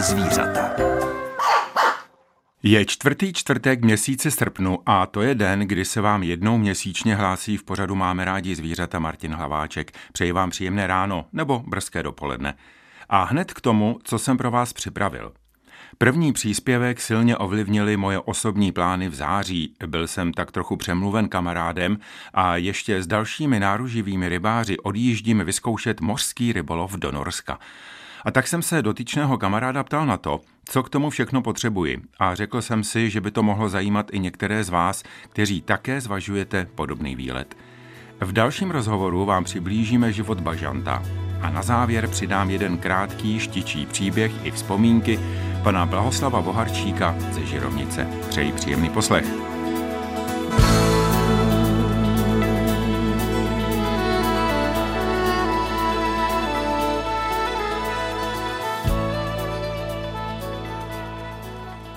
Zvířata. Je čtvrtý čtvrtek měsíce srpnu a to je den, kdy se vám jednou měsíčně hlásí v pořadu Máme rádi zvířata Martin Hlaváček. Přeji vám příjemné ráno nebo brzké dopoledne. A hned k tomu, co jsem pro vás připravil. První příspěvek silně ovlivnili moje osobní plány v září. Byl jsem tak trochu přemluven kamarádem a ještě s dalšími náruživými rybáři odjíždím vyzkoušet mořský rybolov do Norska. A tak jsem se dotyčného kamaráda ptal na to, co k tomu všechno potřebuji a řekl jsem si, že by to mohlo zajímat i některé z vás, kteří také zvažujete podobný výlet. V dalším rozhovoru vám přiblížíme život bažanta a na závěr přidám jeden krátký štičí příběh i vzpomínky pana Blahoslava Boharčíka ze Žirovnice. Přeji příjemný poslech.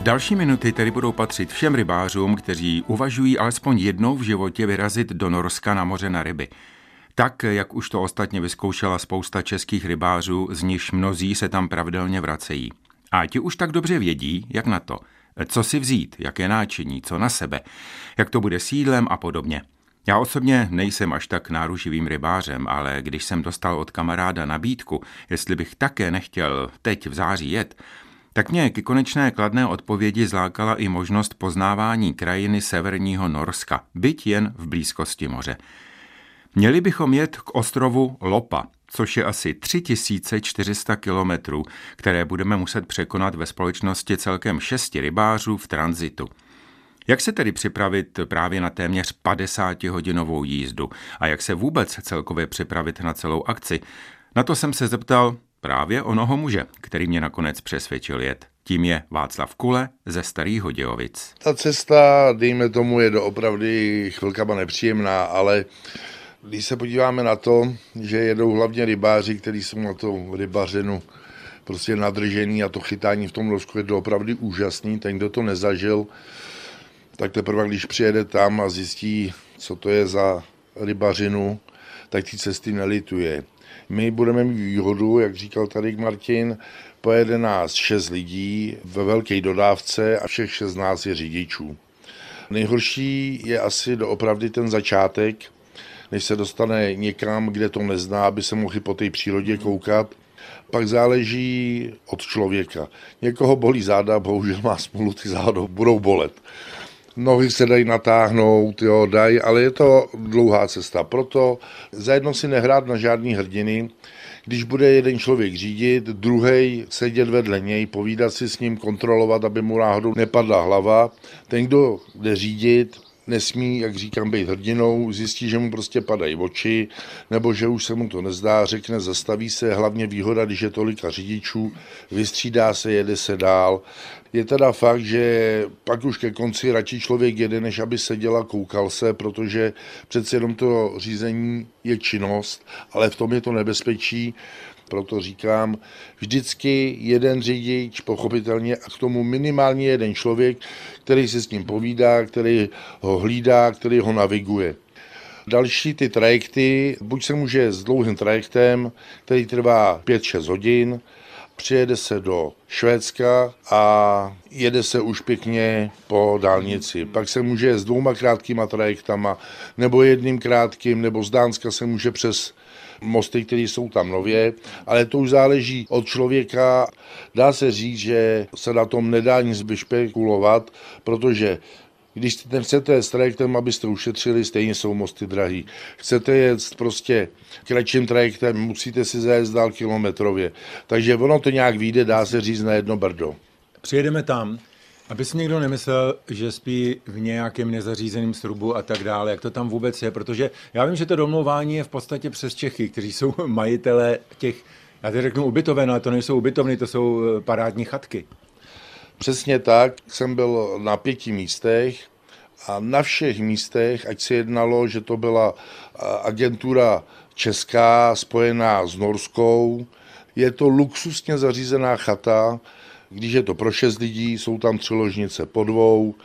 Další minuty tedy budou patřit všem rybářům, kteří uvažují alespoň jednou v životě vyrazit do Norska na moře na ryby. Tak, jak už to ostatně vyzkoušela spousta českých rybářů, z nichž mnozí se tam pravidelně vracejí. A ti už tak dobře vědí, jak na to, co si vzít, jaké náčiní, co na sebe, jak to bude sídlem a podobně. Já osobně nejsem až tak náruživým rybářem, ale když jsem dostal od kamaráda nabídku, jestli bych také nechtěl teď v září jet, tak mě k konečné kladné odpovědi zlákala i možnost poznávání krajiny severního Norska, byť jen v blízkosti moře. Měli bychom jet k ostrovu Lopa, což je asi 3400 kilometrů, které budeme muset překonat ve společnosti celkem šesti rybářů v tranzitu. Jak se tedy připravit právě na téměř 50-hodinovou jízdu a jak se vůbec celkově připravit na celou akci? Na to jsem se zeptal právě onoho muže, který mě nakonec přesvědčil jet. Tím je Václav Kule ze Starých Hodějovic. Ta cesta, dejme tomu, je doopravdy chvilkama nepříjemná, ale když se podíváme na to, že jedou hlavně rybáři, kteří jsou na to rybařinu prostě nadržený a to chytání v tom ložku je opravdu úžasný. Ten, kdo to nezažil, tak teprve když přijede tam a zjistí, co to je za rybařinu, tak ty cesty nelituje. My budeme mít výhodu, jak říkal tady Martin, pojede nás šest lidí ve velké dodávce a všech šest nás je řidičů. Nejhorší je asi doopravdy ten začátek, než se dostane někam, kde to nezná, aby se mohli po té přírodě koukat. Pak záleží od člověka. Někoho bolí záda, bohužel má smůlu, ty záda budou bolet. Nohy se dají natáhnout, jo, dají, ale je to dlouhá cesta. Proto zajedno si nehrát na žádný hrdiny, když bude jeden člověk řídit, druhý sedět vedle něj, povídat si s ním, kontrolovat, aby mu náhodou nepadla hlava. Ten, kdo jde řídit, nesmí, jak říkám, být hrdinou, zjistí, že mu prostě padají oči, nebo že už se mu to nezdá, řekne, zastaví se, hlavně výhoda, když je tolika řidičů, vystřídá se, jede se dál. Je teda fakt, že pak už ke konci radši člověk jede, než aby seděl a koukal se, protože přece jenom to řízení je činnost, ale v tom je to nebezpečí, proto říkám, vždycky jeden řidič, pochopitelně, a k tomu minimálně jeden člověk, který si s ním povídá, který ho hlídá, který ho naviguje. Další ty trajekty, buď se může s dlouhým trajektem, který trvá 5-6 hodin, přijede se do Švédska a jede se už pěkně po dálnici. Pak se může s dvouma krátkýma trajektama, nebo jedním krátkým, nebo z Dánska se může přes mosty, které jsou tam nově, ale to už záleží od člověka. Dá se říct, že se na tom nedá nic vyšpekulovat, protože když nechcete s trajektem, abyste ušetřili, stejně jsou mosty drahý. Chcete jet prostě kratším trajektem, musíte si zajet dál kilometrově. Takže ono to nějak vyjde, dá se říct na jedno brdo. Přijedeme tam, aby si někdo nemyslel, že spí v nějakém nezařízeném strubu a tak dále, jak to tam vůbec je, protože já vím, že to domlouvání je v podstatě přes Čechy, kteří jsou majitele těch, já teď řeknu ubytoven, ale to nejsou ubytovny, to jsou eh, parádní chatky. Přesně tak, jsem byl na pěti místech a na všech místech, ať se jednalo, že to byla agentura česká spojená s norskou, je to luxusně zařízená chata, když je to pro šest lidí, jsou tam tři ložnice po dvou,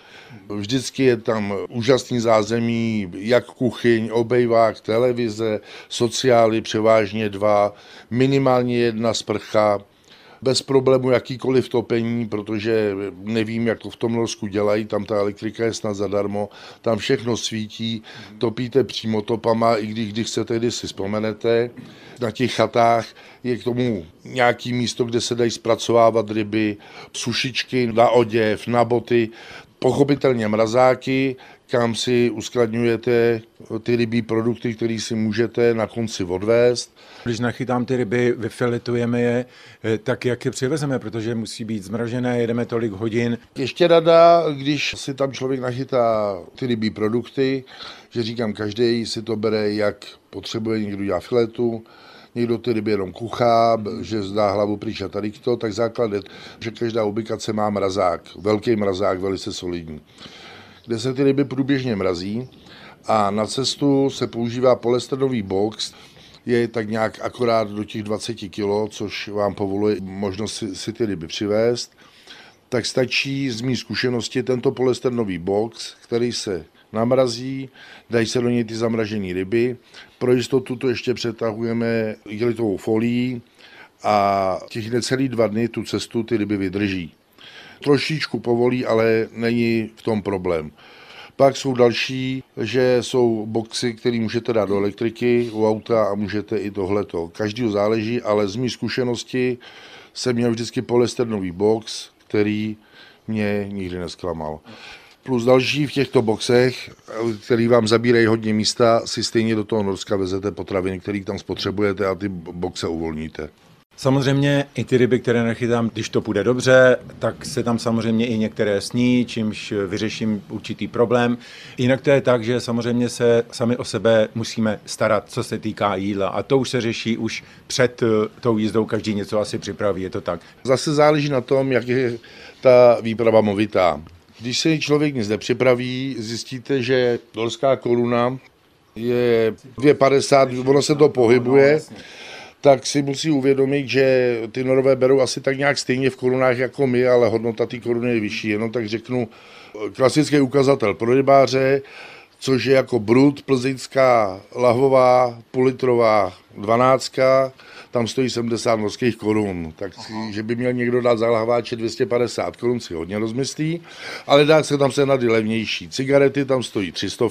vždycky je tam úžasný zázemí, jak kuchyň, obejvák, televize, sociály převážně dva, minimálně jedna sprcha, bez problému jakýkoliv topení, protože nevím, jak to v tom Norsku dělají, tam ta elektrika je snad zadarmo, tam všechno svítí, topíte přímo topama, i když, když chcete, když si vzpomenete. Na těch chatách je k tomu nějaký místo, kde se dají zpracovávat ryby, sušičky na oděv, na boty, pochopitelně mrazáky, kam si uskladňujete ty rybí produkty, které si můžete na konci odvést. Když nachytám ty ryby, vyfiletujeme je, eh, tak jak je přivezeme, protože musí být zmražené, jedeme tolik hodin. Ještě rada, když si tam člověk nachytá ty rybí produkty, že říkám, každý si to bere, jak potřebuje, někdo dělá filetu, někdo ty ryby jenom kuchá, že zdá hlavu pryč a tady to, tak základ je, že každá ubikace má mrazák, velký mrazák, velice solidní kde se ty ryby průběžně mrazí a na cestu se používá polyesterový box, je tak nějak akorát do těch 20 kg, což vám povoluje možnost si, si ty ryby přivést, tak stačí z mý zkušenosti tento polyesterový box, který se namrazí, dají se do něj ty zamražené ryby. Pro jistotu to ještě přetahujeme igelitovou folií a těch necelý dva dny tu cestu ty ryby vydrží. Trošičku povolí, ale není v tom problém. Pak jsou další, že jsou boxy, které můžete dát do elektriky u auta a můžete i tohleto. Každý záleží, ale z mé zkušenosti jsem měl vždycky polysternový box, který mě nikdy nesklamal. Plus další v těchto boxech, který vám zabírají hodně místa, si stejně do toho Norska vezete potraviny, které tam spotřebujete a ty boxe uvolníte. Samozřejmě i ty ryby, které nechytám, když to půjde dobře, tak se tam samozřejmě i některé sní, čímž vyřeším určitý problém. Jinak to je tak, že samozřejmě se sami o sebe musíme starat, co se týká jídla. A to už se řeší už před eh, tou jízdou, každý něco asi připraví, je to tak. Zase záleží na tom, jak je ta výprava movitá. Když se člověk nic nepřipraví, zjistíte, že dorská koruna je 2,50, ono se to pohybuje. Tak si musí uvědomit, že ty norové berou asi tak nějak stejně v korunách jako my, ale hodnota té koruny je vyšší. Jenom tak řeknu, klasický ukazatel pro rybáře, což je jako brut, plzeňská lahvová, půlitrová dvanáctka, tam stojí 70 norských korun, tak si, že by měl někdo dát za lahváče 250 korun si hodně rozmyslí, ale dá se tam se na levnější. Cigarety tam stojí 300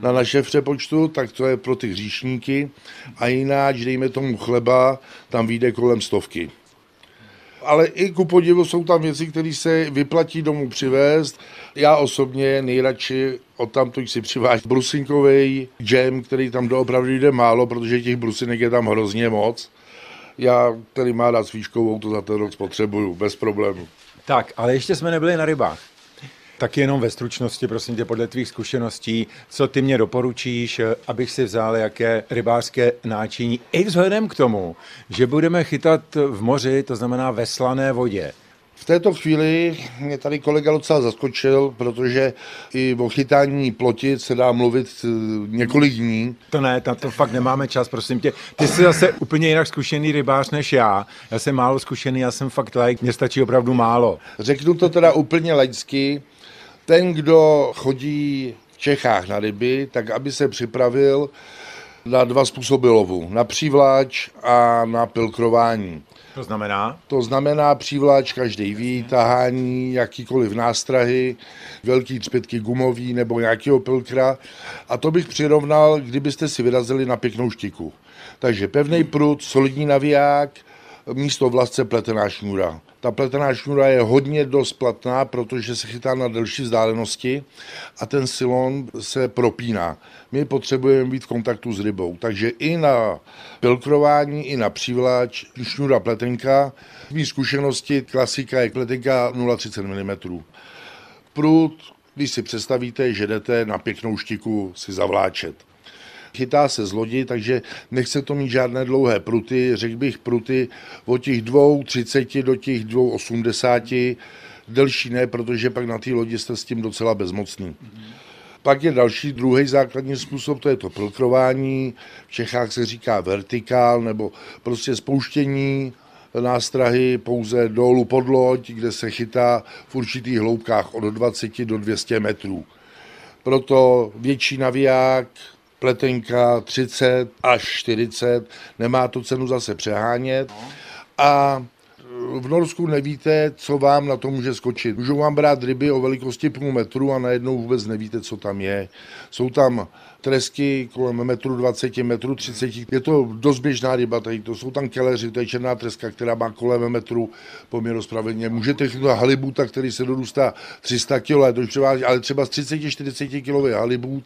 na naše přepočtu, tak to je pro ty hříšníky. A jináč, dejme tomu chleba, tam vyjde kolem stovky ale i ku podivu jsou tam věci, které se vyplatí domů přivést. Já osobně nejradši od tam si přiváž brusinkový džem, který tam doopravdy jde málo, protože těch brusinek je tam hrozně moc. Já, který má dát svíčkovou, to za ten rok spotřebuju, bez problému. Tak, ale ještě jsme nebyli na rybách. Tak jenom ve stručnosti, prosím tě, podle tvých zkušeností, co ty mě doporučíš, abych si vzal jaké rybářské náčiní, i vzhledem k tomu, že budeme chytat v moři, to znamená ve slané vodě. V této chvíli mě tady kolega docela zaskočil, protože i o chytání plotit se dá mluvit eh, několik dní. To ne, tam to fakt nemáme čas, prosím tě. Ty jsi zase úplně jinak zkušený rybář než já. Já jsem málo zkušený, já jsem fakt like, mně stačí opravdu málo. Řeknu to teda úplně laicky ten, kdo chodí v Čechách na ryby, tak aby se připravil na dva způsoby lovu. Na přívlač a na pilkrování. To znamená? To znamená přívlač, každý ví, tahání, jakýkoliv nástrahy, velký třpětky gumový nebo nějakého pilkra. A to bych přirovnal, kdybyste si vyrazili na pěknou štiku. Takže pevný prut, solidní naviják, místo vlasce pletená šňůra. Ta pletená šňůra je hodně dost platná, protože se chytá na delší vzdálenosti a ten silon se propíná. My potřebujeme být v kontaktu s rybou, takže i na pilkrování, i na přívlač, šňůra pletenka. V mý zkušenosti klasika je pletenka 0,30 mm. Prut, když si představíte, že jdete na pěknou štiku si zavláčet chytá se z lodi, takže nechce to mít žádné dlouhé pruty, řekl bych pruty od těch 2,30 do těch 2,80, delší ne, protože pak na té lodi jste s tím docela bezmocný. Pak je další, druhý základní způsob, to je to pilkrování. V Čechách se říká vertikál, nebo prostě spouštění nástrahy pouze dolů pod loď, kde se chytá v určitých hloubkách od 20 do 200 metrů. Proto větší naviják, pletenka 30 až 40, nemá to cenu zase přehánět. A v Norsku nevíte, co vám na to může skočit. Můžou vám brát ryby o velikosti půl metru a najednou vůbec nevíte, co tam je. Jsou tam tresky kolem metru 20, metru 30. Je to dost běžná ryba, tady to jsou tam keleři, to je černá treska, která má kolem metru poměru spravedlně. Můžete chytit halibuta, který se dorůstá 300 kg, ale třeba z 30-40 kg halibut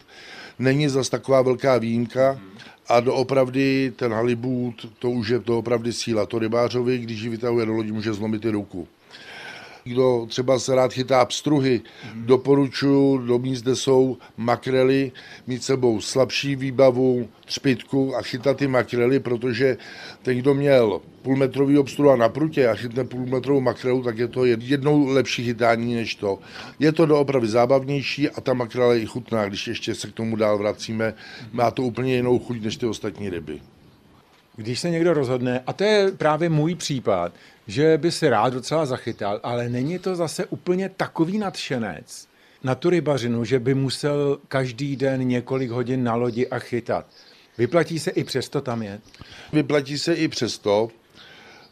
není zas taková velká výjimka a doopravdy ten halibut, to už je doopravdy síla. To rybářovi, když ji vytahuje do lodi, může zlomit i ruku. Kdo třeba se rád chytá pstruhy, mm. doporučuji do míst, kde jsou makrely, mít sebou slabší výbavu, třpitku a chytat ty makrely, protože ten, kdo měl půlmetrový obstruha na prutě a chytne půlmetrovou makrelu, tak je to jednou lepší chytání než to. Je to doopravdy zábavnější a ta makrela je chutná, když ještě se k tomu dál vracíme. Má to úplně jinou chuť než ty ostatní ryby. Když se někdo rozhodne, a to je právě můj případ, že by si rád docela zachytal, ale není to zase úplně takový nadšenec na tu rybařinu, že by musel každý den několik hodin na lodi a chytat. Vyplatí se i přesto tam jet? Vyplatí se i přesto,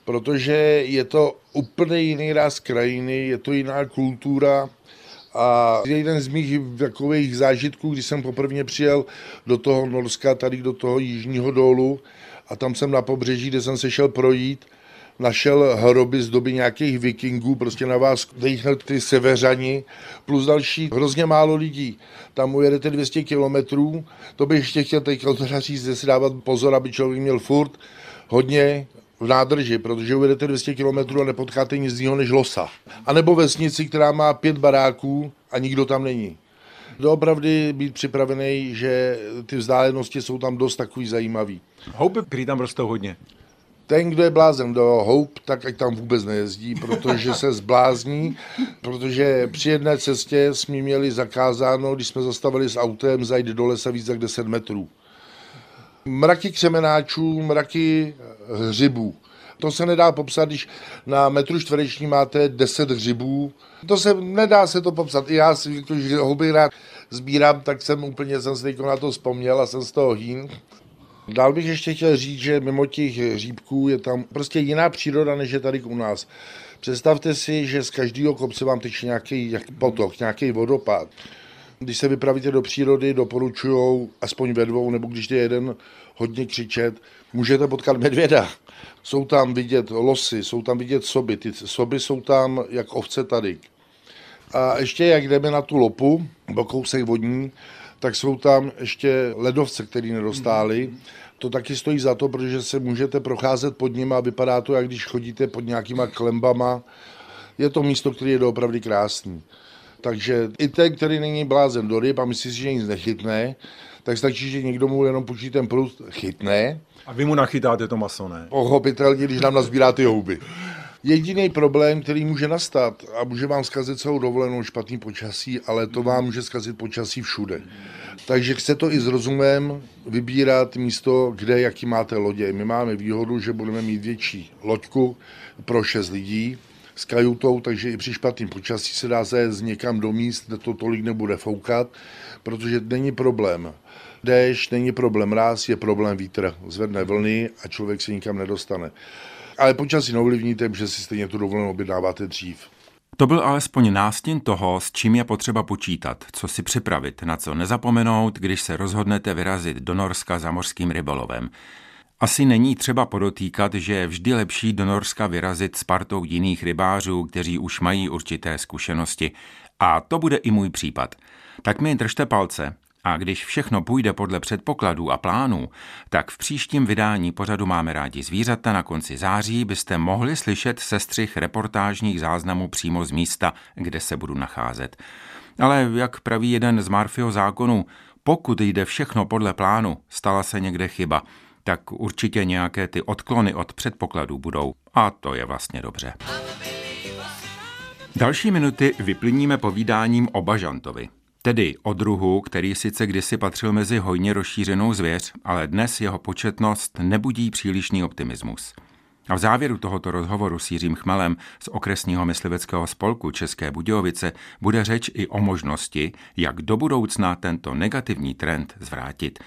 protože je to úplně jiný ráz krajiny, je to jiná kultura, a jeden z mých takových zážitků, když jsem poprvé přijel do toho Norska, tady do toho jižního dolu, a tam jsem na pobřeží, kde jsem se šel projít, našel hroby z doby nějakých vikingů, prostě na vás dejchne ty severani, plus další hrozně málo lidí. Tam ujedete 200 kilometrů, to bych ještě chtěl teď říct, že si dávat pozor, aby člověk měl furt hodně v nádrži, protože ujedete 200 kilometrů a nepotkáte nic jiného než losa. A nebo vesnici, která má pět baráků a nikdo tam není. Doopravdy být připravený, že ty vzdálenosti jsou tam dost takový zajímavý. Houby, který tam rostou hodně. Ten, kdo je blázen do houp, tak ať tam vůbec nejezdí, protože se zblázní, protože při jedné cestě jsme měli zakázáno, když jsme zastavili s autem, zajít do lesa víc jak 10 metrů. Mraky křemenáčů, mraky hřibů. To se nedá popsat, když na metru čtvereční máte 10 hřibů. To se nedá se to popsat. I já si, když houby rád sbírám, tak jsem úplně jsem si na to vzpomněl a jsem z toho hýn. Dál bych ještě chtěl říct, že mimo těch hříbků je tam prostě jiná příroda, než je tady u nás. Představte si, že z každého kopce vám teče nějaký jak potok, nějaký vodopád. Když se vypravíte do přírody, doporučují aspoň ve dvou, nebo když je jeden hodně křičet, můžete potkat medvěda. Jsou tam vidět losy, jsou tam vidět soby. Ty soby jsou tam jak ovce tady. A ještě jak jdeme na tu lopu, bo kousek vodní, tak jsou tam ještě ledovce, který nedostáli. To taky stojí za to, protože se můžete procházet pod nimi a vypadá to, jak když chodíte pod nějakýma klembama. Je to místo, které je doopravdy krásný. Takže i ten, který není blázen do ryb a myslí si, že nic nechytne, tak stačí, že někdo mu jenom půjčí ten prut, chytne. A vy mu nachytáte to maso, ne? Pochopitelně, když nám nazbírá ty houby. Jediný problém, který může nastat a může vám zkazit celou dovolenou špatný počasí, ale to vám může zkazit počasí všude. Takže chce to i s rozumem vybírat místo, kde jaký máte lodě. My máme výhodu, že budeme mít větší loďku pro 6 lidí s kajutou, takže i při špatným počasí se dá zajít někam do míst, kde to tolik nebude foukat, protože není problém. Déšť, není problém ráz, je problém vítr. Zvedne vlny a člověk se nikam nedostane ale počasí neovlivníte, že si stejně tu dovolenou objednáváte dřív. To byl alespoň nástin toho, s čím je potřeba počítat, co si připravit, na co nezapomenout, když se rozhodnete vyrazit do Norska za mořským rybolovem. Asi není třeba podotýkat, že je vždy lepší do Norska vyrazit s partou jiných rybářů, kteří už mají určité zkušenosti. A to bude i můj případ. Tak mi držte palce, a když všechno půjde podle předpokladů a plánů, tak v příštím vydání pořadu Máme rádi zvířata na konci září byste mohli slyšet sestřih reportážních záznamů přímo z místa, kde se budu nacházet. Ale jak praví jeden z Marfio zákonů, pokud jde všechno podle plánu, stala se někde chyba, tak určitě nějaké ty odklony od předpokladů budou. A to je vlastně dobře. Další minuty vyplníme povídáním o Bažantovi. Tedy o druhu, který sice kdysi patřil mezi hojně rozšířenou zvěř, ale dnes jeho početnost nebudí přílišný optimismus. A v závěru tohoto rozhovoru s Jiřím Chmelem z okresního mysliveckého spolku České Budějovice bude řeč i o možnosti, jak do budoucna tento negativní trend zvrátit.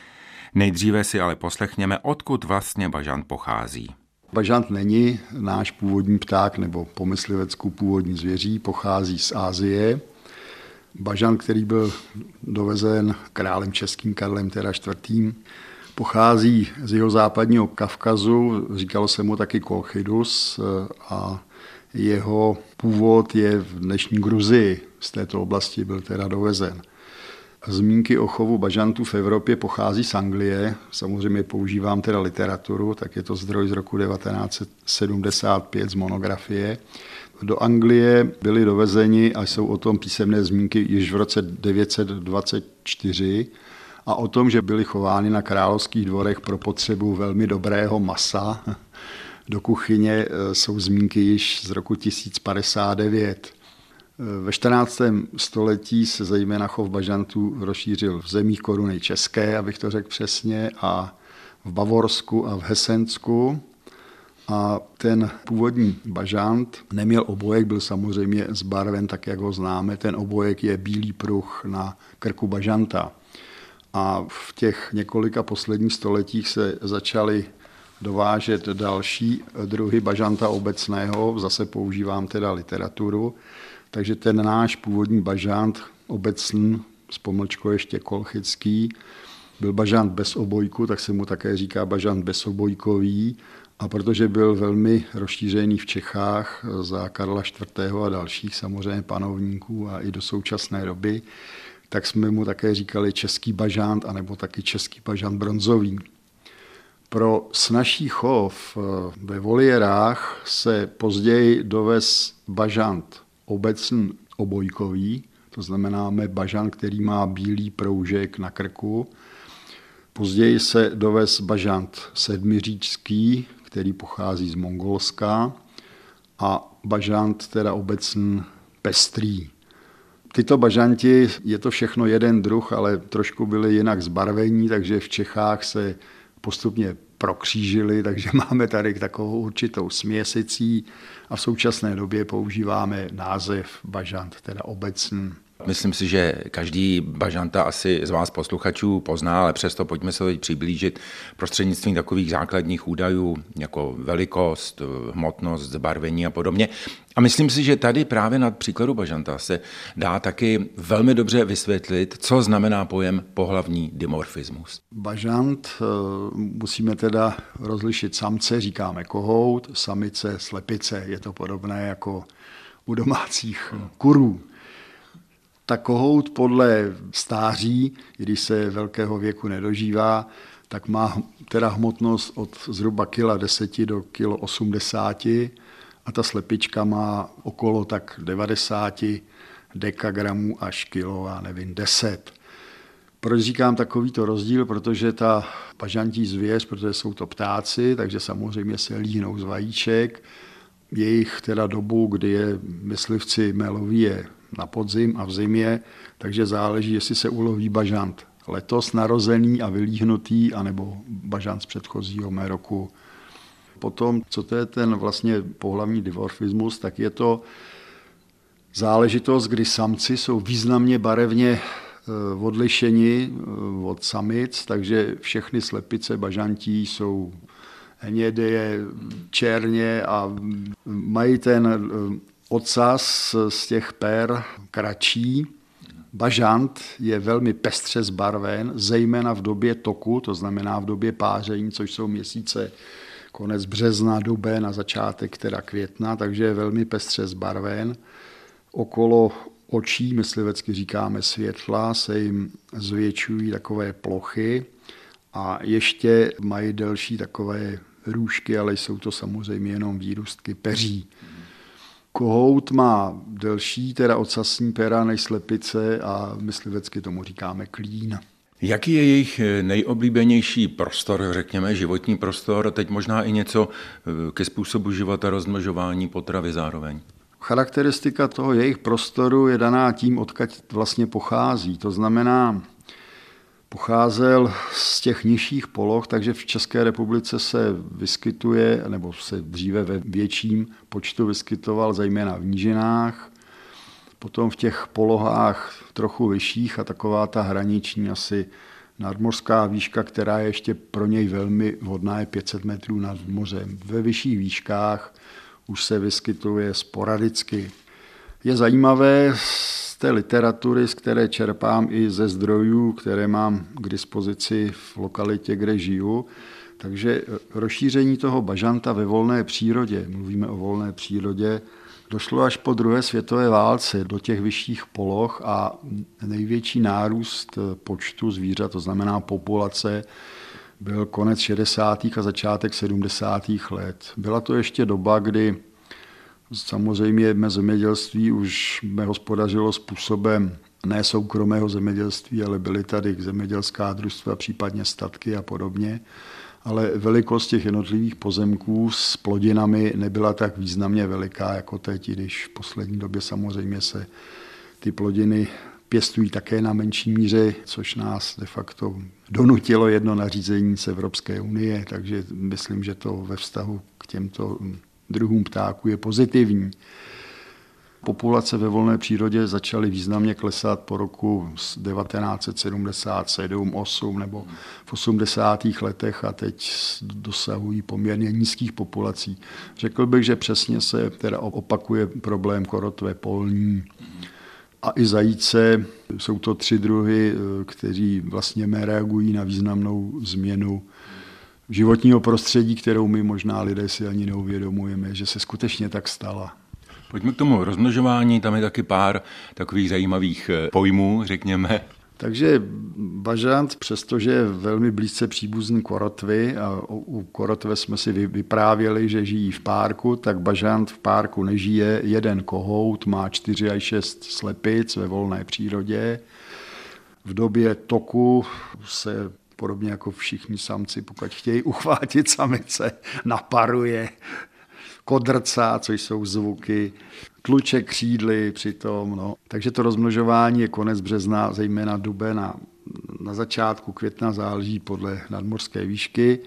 Nejdříve si ale poslechněme, odkud vlastně bažant pochází. Bažant není náš původní pták nebo pomysliveckou původní zvěří, pochází z Ázie. Bažant, který byl dovezen králem českým Karlem teda IV. Pochází z jeho západního Kavkazu, říkalo se mu taky Kolchidus a jeho původ je v dnešní Gruzii. Z této oblasti byl teda dovezen. Zmínky o chovu bažantů v Evropě pochází z Anglie. Samozřejmě používám teda literaturu, tak je to zdroj z roku 1975 z monografie. Do Anglie byli dovezeni a jsou o tom písemné zmínky již v roce 924 a o tom, že byli chovány na královských dvorech pro potřebu velmi dobrého masa. Do kuchyně e, jsou zmínky již z roku 1059. Ve 14. století se zejména chov bažantů rozšířil v zemích koruny české, abych to řekl přesně, a v Bavorsku a v Hesensku. A ten původní bažant neměl obojek, byl samozřejmě zbarven tak, jak ho známe. Ten obojek je bílý pruh na krku bažanta. A v těch několika posledních stoletích se začaly dovážet další druhy bažanta obecného, zase používám teda literaturu, takže ten náš původní bažant obecný, s pomlčkou ještě kolchický, byl bažant bez obojku, tak se mu také říká bažant bezobojkový. A protože byl velmi rozšířený v Čechách za Karla IV. a dalších samozřejmě panovníků a i do současné doby, tak jsme mu také říkali český bažant, anebo taky český bažant bronzový. Pro snažší chov ve voliérách se později dovez bažant obecný obojkový, to znamená máme bažan, který má bílý proužek na krku. Později se dovez bažant sedmiříčský, který pochází z Mongolska a bažant teda obecný pestrý. Tyto bažanti, je to všechno jeden druh, ale trošku byly jinak zbarvení, takže v Čechách se postupně prokřížili, takže máme tady takovou určitou směsicí a v současné době používáme název bažant, teda obecný. Myslím si, že každý bažanta asi z vás posluchačů pozná, ale přesto pojďme se teď přiblížit prostřednictvím takových základních údajů, jako velikost, hmotnost, zbarvení a podobně. A myslím si, že tady právě na příkladu bažanta se dá taky velmi dobře vysvětlit, co znamená pojem pohlavní dimorfismus. Bažant eh, musíme teda rozlišit samce, říkáme kohout, samice, slepice. Je to podobné jako u domácích kurů. Ta kohout podle stáří, když se velkého věku nedožívá, tak má teda hmotnost od zhruba kila 10 do kilo 80 a ta slepička má okolo tak 90 dekagramů až kilo, já nevím, 10. Proč říkám takovýto rozdíl? Protože ta pažantí zvěř, protože jsou to ptáci, takže samozřejmě se líhnou z vajíček. Jejich teda dobu, kdy je myslivci meloví, je na podzim a v zimě, takže záleží, jestli se uloví bažant letos narozený a vylíhnutý, anebo bažant z předchozího mé roku. Potom, co to je ten vlastně pohlavní dimorfismus, tak je to záležitost, kdy samci jsou významně barevně eh, odlišeni eh, od samic, takže všechny slepice bažantí jsou hnědé, černě a mají ten eh, ocas z těch per kratší. Bažant je velmi pestře zbarven, zejména v době toku, to znamená v době páření, což jsou měsíce konec března, duben a začátek teda května, takže je velmi pestře zbarven. Okolo očí, myslivecky říkáme světla, se jim zvětšují takové plochy a ještě mají delší takové růžky, ale jsou to samozřejmě jenom výrůstky peří. Kohout má delší, teda ocasní pera než slepice a myslivecky tomu říkáme klín. Jaký je jejich nejoblíbenější prostor, řekněme, životní prostor, teď možná i něco eh, ke způsobu života, rozmnožování potravy zároveň? Charakteristika toho jejich prostoru je daná tím, odkud vlastně pochází. To znamená, pocházel z těch nižších poloh, takže v České republice se vyskytuje, nebo se dříve ve větším počtu vyskytoval, zejména v nížinách, potom v těch polohách trochu vyšších a taková ta hraniční asi Nadmořská výška, která je ještě pro něj velmi vhodná, je 500 metrů nad mořem. Ve vyšších výškách už se vyskytuje sporadicky. Je zajímavé z té literatury, z které čerpám i ze zdrojů, které mám k dispozici v lokalitě, kde žiju, takže rozšíření toho bažanta ve volné přírodě, mluvíme o volné přírodě, došlo až po druhé světové válce do těch vyšších poloh a největší nárůst počtu zvířat, to znamená populace, byl konec 60. a začátek 70. let. Byla to ještě doba, kdy samozřejmě mé zemědělství už hospodařilo způsobem ne soukromého zemědělství, ale byly tady zemědělská družstva, případně statky a podobně. Ale velikost těch jednotlivých pozemků s plodinami nebyla tak významně veliká jako teď, když v poslední době samozřejmě se ty plodiny pěstují také na menší míře, což nás de facto donutilo jedno nařízení z Evropské unie, takže myslím, že to ve vztahu k těmto druhům ptáků je pozitivní. Populace ve volné přírodě začaly významně klesat po roku 1977, 8 nebo v 80. letech a teď dosahují poměrně nízkých populací. Řekl bych, že přesně se teda opakuje problém korotvé polní a i zajíce. Jsou to tři druhy, kteří vlastně reagují na významnou změnu životního prostředí, kterou my možná lidé si ani neuvědomujeme, že se skutečně tak stala. Pojďme k tomu rozmnožování, tam je taky pár takových zajímavých eh, pojmů, řekněme. Takže bažant, přestože je velmi blízce příbuzný korotvy, a u korotve jsme si vyprávěli, že žijí v párku, tak bažant v párku nežije. Jeden kohout má 4 až 6 slepic ve volné přírodě. V době toku se podobně jako všichni samci, pokud chtějí uchvátit samice, naparuje kodrca, což jsou zvuky, tluče křídly přitom. No. Takže to rozmnožování je konec března, zejména duben a na začátku května záleží podle nadmorské výšky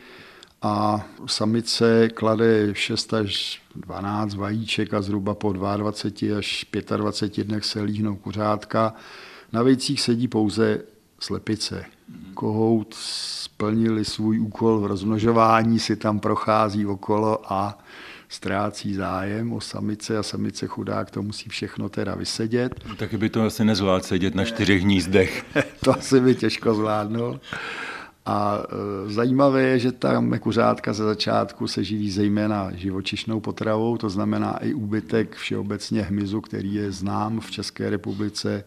a samice klade 6 až 12 vajíček a zhruba po 22 až 25 dnech se líhnou kuřátka. Na vejcích sedí pouze slepice. Kohout splnili svůj úkol v rozmnožování, si tam prochází okolo a ztrácí zájem o samice a samice chudák to musí všechno teda vysedět. No, taky by to asi nezvládl sedět na čtyřech hnízdech. to asi by těžko zvládnul. A e, zajímavé je, že ta mekuřátka ze začátku se živí zejména živočišnou potravou, to znamená i úbytek všeobecně hmyzu, který je znám v České republice.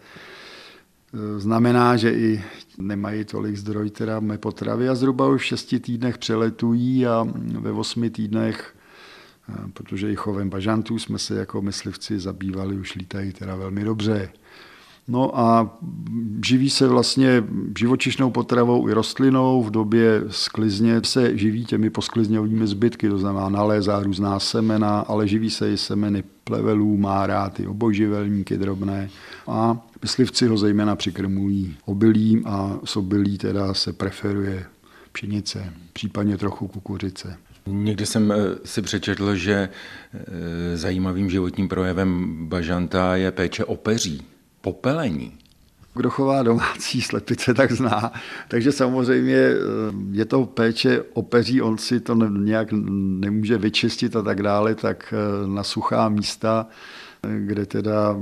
E, znamená, že i nemají tolik zdroj teda potravy a zhruba už v šesti týdnech přeletují a ve osmi týdnech protože i chovem bažantů jsme se jako myslivci zabývali, už lítají teda velmi dobře. No a živí se vlastně živočišnou potravou i rostlinou. V době sklizně se živí těmi posklizňovými zbytky, to znamená nalézá různá semena, ale živí se i semeny plevelů, má rád i obojživelníky drobné. A myslivci ho zejména přikrmují obilím a z obilí teda se preferuje pšenice, případně trochu kukuřice. Někdy jsem eh, si přečetl, že eh, zajímavým životním projevem bažanta je péče o peří, popelení. Kdo chová domácí slepice, tak zná. Takže samozřejmě eh, je to péče o peří, on si to nějak nemůže vyčistit a tak dále, tak na suchá místa kde teda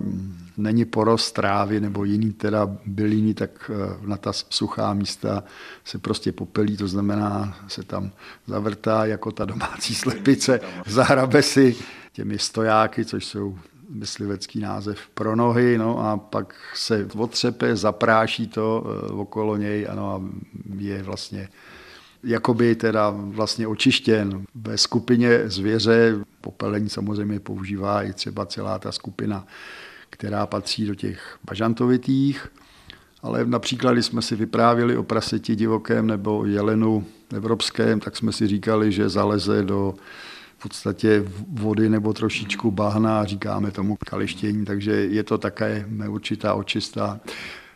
není porost trávy nebo jiný teda byliny, tak eh, na ta suchá místa se prostě popelí, to znamená, se tam zavrtá jako ta domácí slepice, zahrabe si těmi stojáky, což jsou myslivecký název pro nohy, no a pak se otřepe, zapráší to eh, okolo něj ano, a je vlastně jakoby teda vlastně očištěn. Ve skupině zvěře popelení samozřejmě používá i třeba celá ta skupina, která patří do těch bažantovitých, ale například, když jsme si vyprávěli o praseti divokém nebo jelenu evropském, tak jsme si říkali, že zaleze do v podstatě vody nebo trošičku bahna říkáme tomu kalištění, takže je to také určitá očista.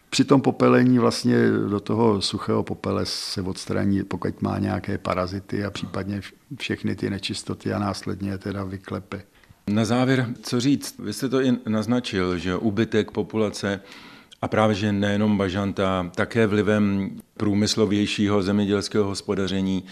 Při tom popelení vlastně do toho suchého popele se odstraní, pokud má nějaké parazity a případně všechny ty nečistoty a následně teda vyklepe. Na závěr, co říct? Vy jste to i naznačil, že ubytek populace A právě, že nejenom bažanta, také vlivem průmyslovějšího zemědělského hospodaření.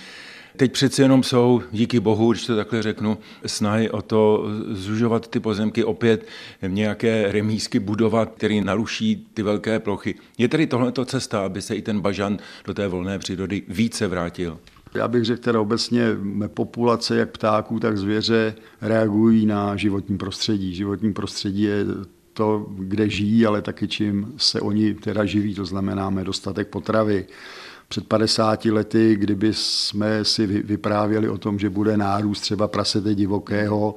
Teď přeci jenom jsou, díky bohu, když to takhle řeknu, snahy o to zužovat ty pozemky, opět nějaké remísky budovat, který naruší ty velké plochy. Je tedy tohleto cesta, aby se i ten bažant do té volné přírody více vrátil? Já bych řekl teda obecně, populace jak ptáků, tak zvěře reagují na životní prostředí. Životní prostředí je to, kde žijí, ale taky čím se oni teda živí, to znamená dostatek potravy. Před 50 lety, kdyby jsme si vyprávěli o tom, že bude nárůst třeba prasete divokého,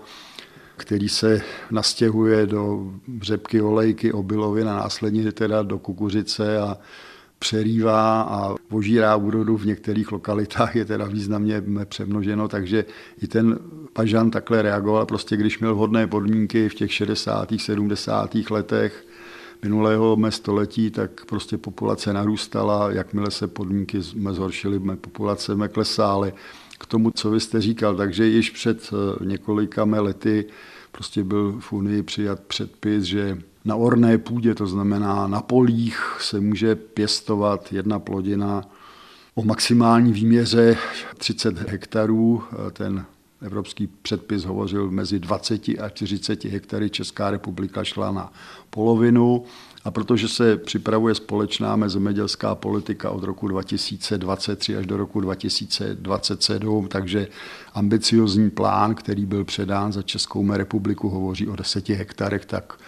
který se nastěhuje do řepky olejky, obilovin a následně teda do kukuřice a přerývá a požírá úrodu v některých lokalitách, je teda významně přemnoženo, takže i ten pažan takhle reagoval, prostě když měl vhodné podmínky v těch 60. 70. letech minulého mé století, tak prostě populace narůstala, jakmile se podmínky zhoršily, mé populace mé klesá, ale k tomu, co vy jste říkal, takže již před eh, několika lety prostě byl v Unii přijat předpis, že na orné půdě, to znamená na polích, se může pěstovat jedna plodina o maximální výměře 30 hektarů. Ten evropský předpis hovořil mezi 20 a 40 hektary. Česká republika šla na polovinu. A protože se připravuje společná mezemědělská politika od roku 2023 až do roku 2027, takže ambiciozní plán, který byl předán za Českou republiku, hovoří o 10 hektarech, tak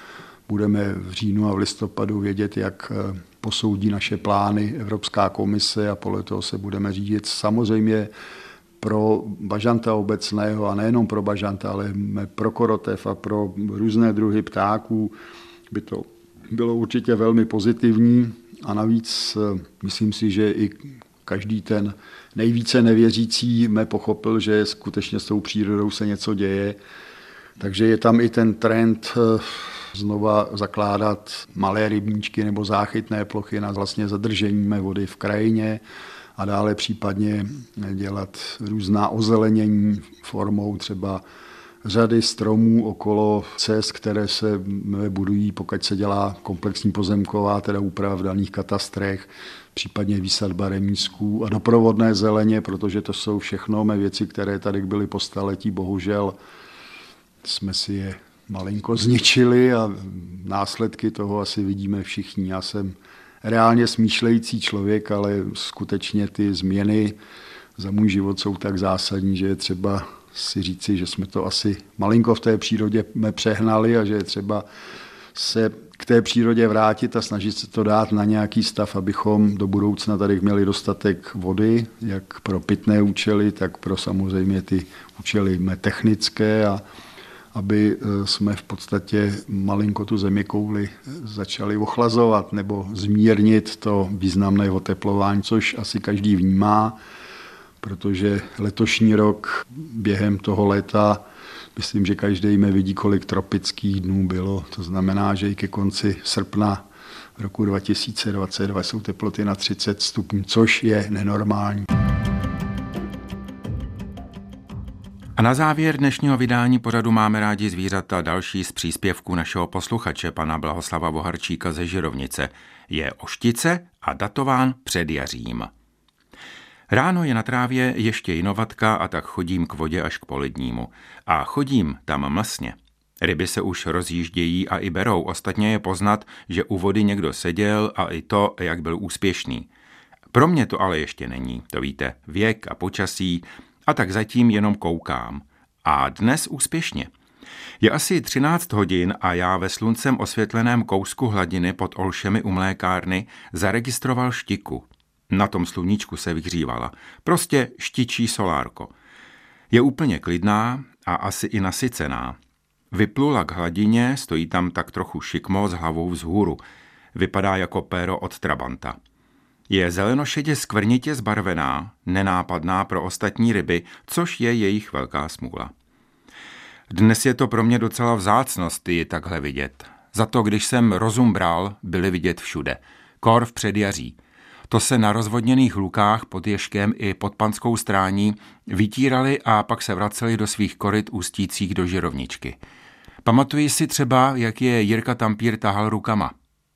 budeme v říjnu a v listopadu vědět, jak eh, posoudí naše plány Evropská komise a podle toho se budeme řídit. Samozřejmě pro bažanta obecného a nejenom pro bažanta, ale pro korotev a pro různé druhy ptáků by to bylo určitě velmi pozitivní a navíc eh, myslím si, že i každý ten nejvíce nevěřící mě pochopil, že skutečně s tou přírodou se něco děje. Takže je tam i ten trend eh, znova zakládat malé rybníčky nebo záchytné plochy na vlastně zadržení vody v krajině a dále případně dělat různá ozelenění formou třeba řady stromů okolo cest, které se budují, pokud se dělá komplexní pozemková, teda úprava v daných katastrech, případně výsadba remísků a doprovodné zeleně, protože to jsou všechno mé věci, které tady byly po staletí, bohužel jsme si je malinko zničili a následky toho asi vidíme všichni. Já jsem reálně smýšlející člověk, ale skutečně ty změny za můj život jsou tak zásadní, že je třeba si říci, že jsme to asi malinko v té přírodě přehnali a že je třeba se k té přírodě vrátit a snažit se to dát na nějaký stav, abychom do budoucna tady měli dostatek vody, jak pro pitné účely, tak pro samozřejmě ty účely technické a aby eh, jsme v podstatě malinko tu země kouli začali ochlazovat nebo zmírnit to významné oteplování, což asi každý vnímá, protože letošní rok během toho léta myslím, že každý mě vidí, kolik tropických dnů bylo. To znamená, že i ke konci srpna roku 2022 jsou teploty na 30 stupňů, což je nenormální. A na závěr dnešního vydání pořadu máme rádi zvířata další z příspěvků našeho posluchače, pana Blahoslava Voharčíka ze Žirovnice. Je oštice a datován před jařím. Ráno je na trávě ještě jinovatka a tak chodím k vodě až k polednímu. A chodím tam mlsně. Ryby se už rozjíždějí a i berou, ostatně je poznat, že u vody někdo seděl a i to, jak byl úspěšný. Pro mě to ale ještě není, to víte, věk a počasí, a tak zatím jenom koukám. A dnes úspěšně. Je asi 13 hodin a já ve sluncem osvětleném kousku hladiny pod Olšemi u mlékárny zaregistroval štiku. Na tom sluníčku se vyhřívala. Prostě štičí solárko. Je úplně klidná a asi i nasycená. Vyplula k hladině, stojí tam tak trochu šikmo s hlavou vzhůru. Vypadá jako péro od Trabanta. Je zelenošedě skvrnitě zbarvená, nenápadná pro ostatní ryby, což je jejich velká smůla. Dnes je to pro mě docela vzácnost ji takhle vidět. Za to, když jsem rozum bral, byly vidět všude. Kor v předjaří. To se na rozvodněných lukách pod Ješkem i pod Panskou strání vytírali a pak se vraceli do svých koryt ústících do žirovničky. Pamatuji si třeba, jak je Jirka Tampír tahal rukama.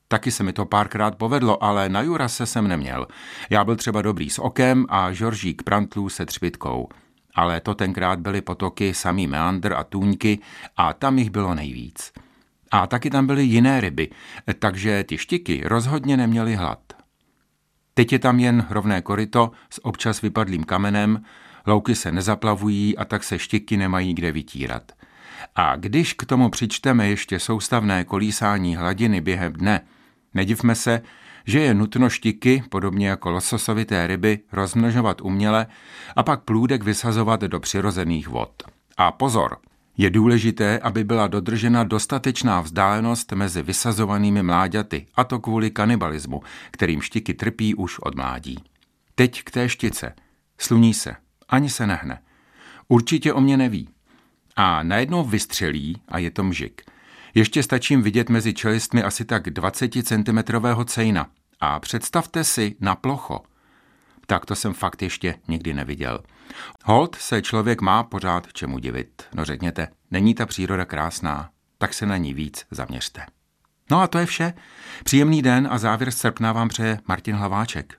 Taky se mi to párkrát povedlo, ale na Jurase jsem neměl. Já byl třeba dobrý s okem a Žoržík Prantlů se třpitkou. Ale to tenkrát byly potoky samý meandr a tůňky a tam jich bylo nejvíc. A taky tam byly jiné ryby, takže ty štiky rozhodně neměly hlad. Teď je tam jen rovné koryto s občas vypadlým kamenem, louky se nezaplavují a tak se štiky nemají kde vytírat. A když k tomu přičteme ještě soustavné kolísání hladiny během dne, nedivme se, že je nutno štiky, podobně jako lososovité ryby, rozmnožovat uměle a pak plůdek vysazovat do přirozených vod. A pozor, je důležité, aby byla dodržena dostatečná vzdálenost mezi vysazovanými mláďaty, a to kvůli kanibalismu, kterým štiky trpí už od mládí. Teď k té štice. Sluní se, ani se nehne. Určitě o mě neví. A najednou vystřelí a je to mžik. Ještě stačím vidět mezi čelistmi asi tak 20 cm cejna. A představte si na plocho. Tak to jsem fakt ještě nikdy neviděl. Hold se člověk má pořád čemu divit. No řekněte, není ta příroda krásná, tak se na ní víc zaměřte. No a to je vše. Příjemný den a závěr srpna vám přeje Martin Hlaváček.